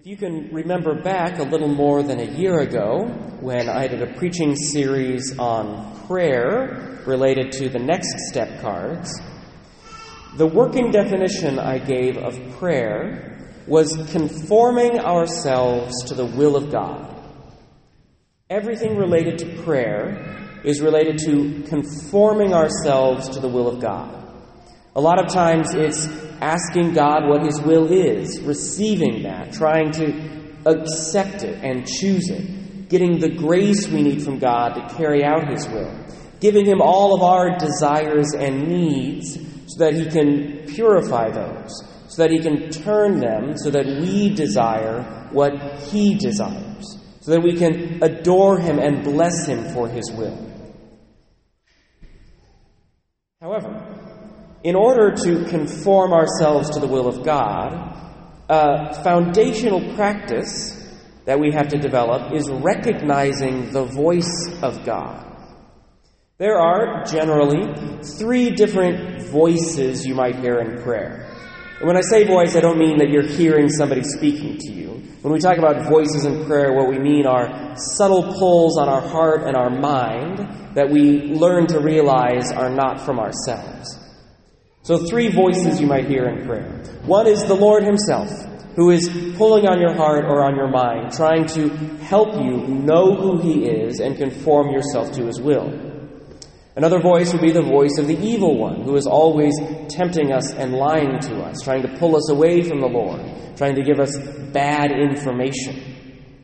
If you can remember back a little more than a year ago, when I did a preaching series on prayer related to the next step cards, the working definition I gave of prayer was conforming ourselves to the will of God. Everything related to prayer is related to conforming ourselves to the will of God. A lot of times it's asking God what His will is, receiving that, trying to accept it and choose it, getting the grace we need from God to carry out His will, giving Him all of our desires and needs so that He can purify those, so that He can turn them so that we desire what He desires, so that we can adore Him and bless Him for His will. However, in order to conform ourselves to the will of God, a foundational practice that we have to develop is recognizing the voice of God. There are generally three different voices you might hear in prayer. And when I say voice, I don't mean that you're hearing somebody speaking to you. When we talk about voices in prayer, what we mean are subtle pulls on our heart and our mind that we learn to realize are not from ourselves. So, three voices you might hear in prayer. One is the Lord Himself, who is pulling on your heart or on your mind, trying to help you know who He is and conform yourself to His will. Another voice would be the voice of the evil one, who is always tempting us and lying to us, trying to pull us away from the Lord, trying to give us bad information.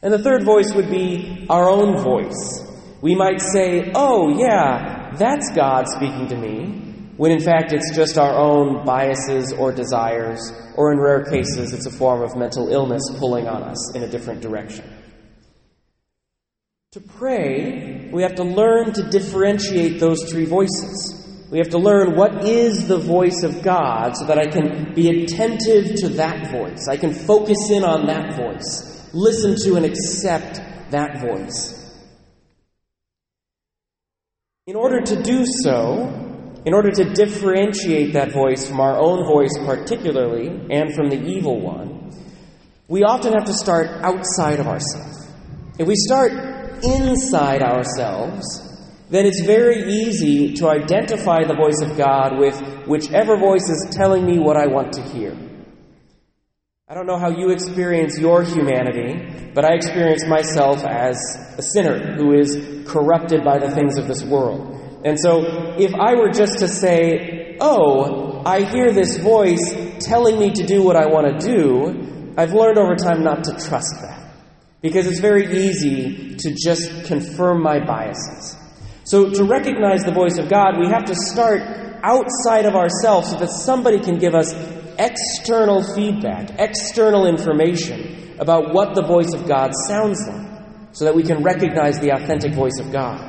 And the third voice would be our own voice. We might say, Oh, yeah, that's God speaking to me when in fact it's just our own biases or desires, or in rare cases, it's a form of mental illness pulling on us in a different direction. To pray, we have to learn to differentiate those three voices. We have to learn what is the voice of God so that I can be attentive to that voice. I can focus in on that voice, listen to and accept that voice. In order to do so, in order to differentiate that voice from our own voice, particularly, and from the evil one, we often have to start outside of ourselves. If we start inside ourselves, then it's very easy to identify the voice of God with whichever voice is telling me what I want to hear. I don't know how you experience your humanity, but I experience myself as a sinner who is corrupted by the things of this world. And so, if I were just to say, oh, I hear this voice telling me to do what I want to do, I've learned over time not to trust that. Because it's very easy to just confirm my biases. So, to recognize the voice of God, we have to start outside of ourselves so that somebody can give us external feedback, external information about what the voice of God sounds like, so that we can recognize the authentic voice of God.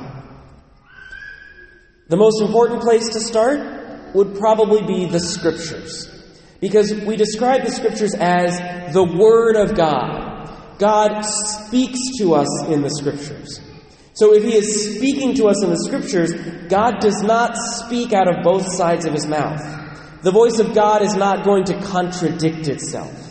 The most important place to start would probably be the Scriptures. Because we describe the Scriptures as the Word of God. God speaks to us in the Scriptures. So if He is speaking to us in the Scriptures, God does not speak out of both sides of His mouth. The voice of God is not going to contradict itself.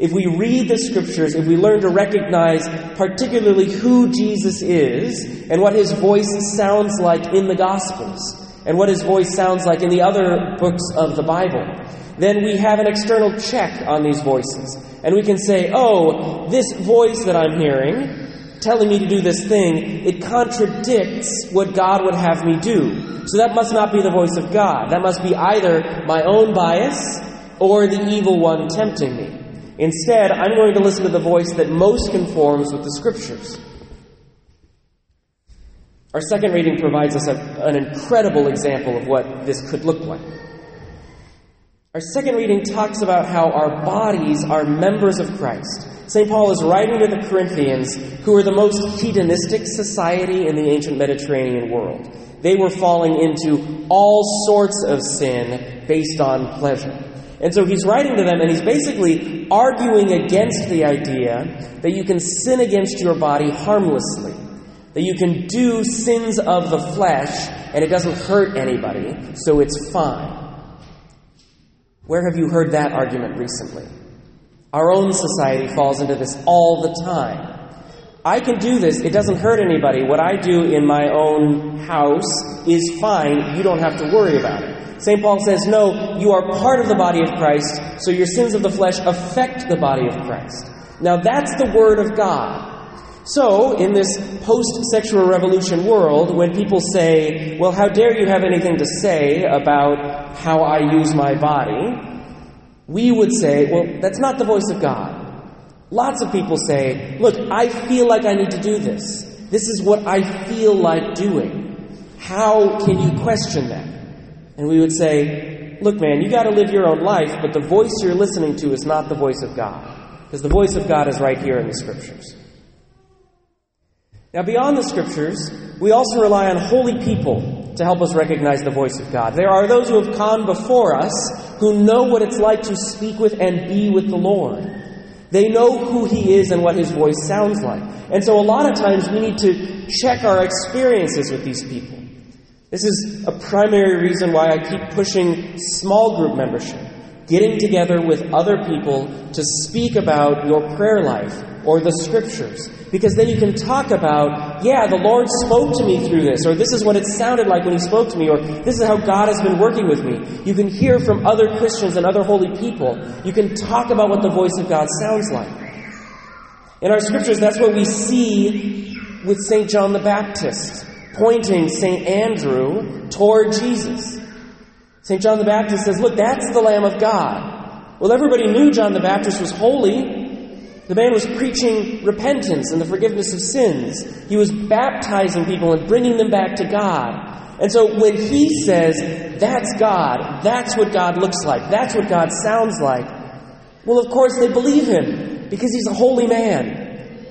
If we read the scriptures, if we learn to recognize particularly who Jesus is and what his voice sounds like in the Gospels and what his voice sounds like in the other books of the Bible, then we have an external check on these voices. And we can say, oh, this voice that I'm hearing telling me to do this thing, it contradicts what God would have me do. So that must not be the voice of God. That must be either my own bias or the evil one tempting me. Instead, I'm going to listen to the voice that most conforms with the Scriptures. Our second reading provides us a, an incredible example of what this could look like. Our second reading talks about how our bodies are members of Christ. St. Paul is writing to the Corinthians, who were the most hedonistic society in the ancient Mediterranean world. They were falling into all sorts of sin based on pleasure. And so he's writing to them and he's basically arguing against the idea that you can sin against your body harmlessly, that you can do sins of the flesh and it doesn't hurt anybody, so it's fine. Where have you heard that argument recently? Our own society falls into this all the time. I can do this, it doesn't hurt anybody. What I do in my own house is fine, you don't have to worry about it. St. Paul says, No, you are part of the body of Christ, so your sins of the flesh affect the body of Christ. Now that's the Word of God. So, in this post sexual revolution world, when people say, Well, how dare you have anything to say about how I use my body? we would say, Well, that's not the voice of God. Lots of people say, Look, I feel like I need to do this. This is what I feel like doing. How can you question that? And we would say, Look, man, you got to live your own life, but the voice you're listening to is not the voice of God. Because the voice of God is right here in the Scriptures. Now, beyond the Scriptures, we also rely on holy people to help us recognize the voice of God. There are those who have come before us who know what it's like to speak with and be with the Lord. They know who He is and what His voice sounds like. And so, a lot of times, we need to check our experiences with these people. This is a primary reason why I keep pushing small group membership, getting together with other people to speak about your prayer life or the scriptures. Because then you can talk about, yeah, the Lord spoke to me through this, or this is what it sounded like when He spoke to me, or this is how God has been working with me. You can hear from other Christians and other holy people. You can talk about what the voice of God sounds like. In our scriptures, that's what we see with St. John the Baptist, pointing St. Andrew toward Jesus. St. John the Baptist says, Look, that's the Lamb of God. Well, everybody knew John the Baptist was holy. The man was preaching repentance and the forgiveness of sins. He was baptizing people and bringing them back to God. And so when he says, that's God, that's what God looks like, that's what God sounds like, well, of course they believe him because he's a holy man.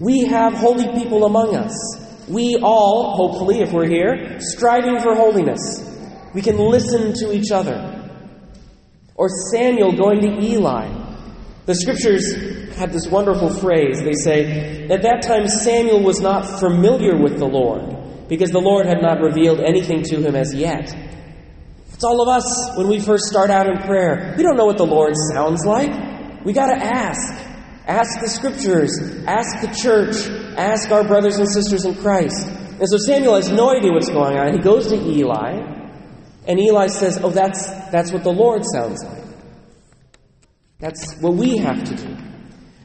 We have holy people among us. We all, hopefully, if we're here, striving for holiness. We can listen to each other. Or Samuel going to Eli the scriptures had this wonderful phrase. They say, At that time Samuel was not familiar with the Lord, because the Lord had not revealed anything to him as yet. It's all of us when we first start out in prayer. We don't know what the Lord sounds like. We got to ask. Ask the scriptures. Ask the church. Ask our brothers and sisters in Christ. And so Samuel has no idea what's going on. He goes to Eli, and Eli says, Oh, that's, that's what the Lord sounds like. That's what we have to do.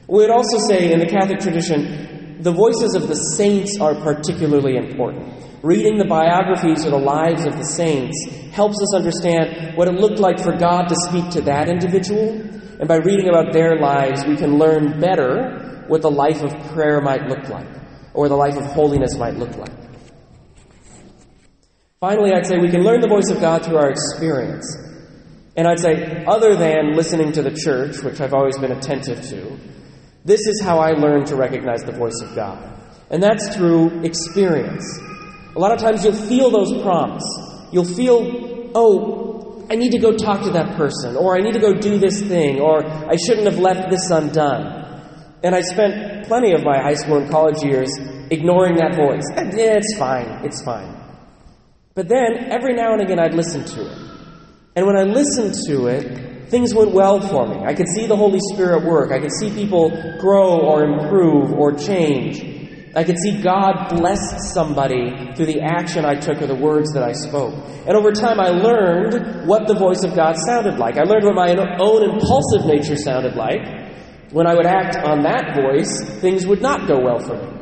We would also say in the Catholic tradition, the voices of the saints are particularly important. Reading the biographies or the lives of the saints helps us understand what it looked like for God to speak to that individual. And by reading about their lives, we can learn better what the life of prayer might look like, or the life of holiness might look like. Finally, I'd say we can learn the voice of God through our experience. And I'd say, other than listening to the church, which I've always been attentive to, this is how I learn to recognize the voice of God. And that's through experience. A lot of times you'll feel those prompts. You'll feel, oh, I need to go talk to that person, or I need to go do this thing, or I shouldn't have left this undone. And I spent plenty of my high school and college years ignoring that voice. Yeah, it's fine, it's fine. But then, every now and again, I'd listen to it. And when I listened to it, things went well for me. I could see the Holy Spirit work. I could see people grow or improve or change. I could see God bless somebody through the action I took or the words that I spoke. And over time, I learned what the voice of God sounded like. I learned what my own impulsive nature sounded like. When I would act on that voice, things would not go well for me.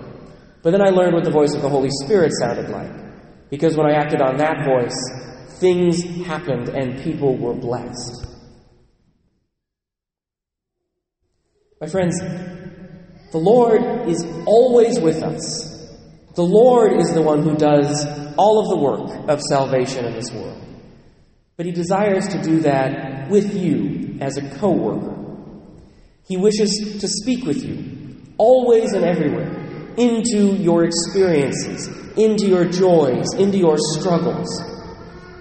But then I learned what the voice of the Holy Spirit sounded like. Because when I acted on that voice, things happened and people were blessed. My friends, the Lord is always with us. The Lord is the one who does all of the work of salvation in this world. But He desires to do that with you as a co worker. He wishes to speak with you, always and everywhere, into your experiences, into your joys, into your struggles.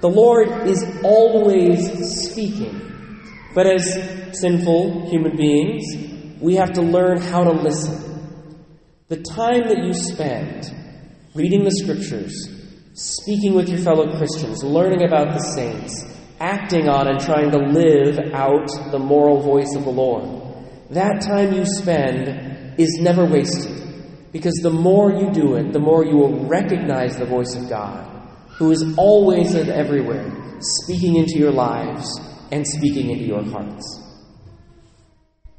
The Lord is always speaking. But as sinful human beings, we have to learn how to listen. The time that you spend reading the scriptures, speaking with your fellow Christians, learning about the saints, acting on and trying to live out the moral voice of the Lord. that time you spend is never wasted. Because the more you do it, the more you will recognize the voice of God, who is always and everywhere, speaking into your lives and speaking into your hearts.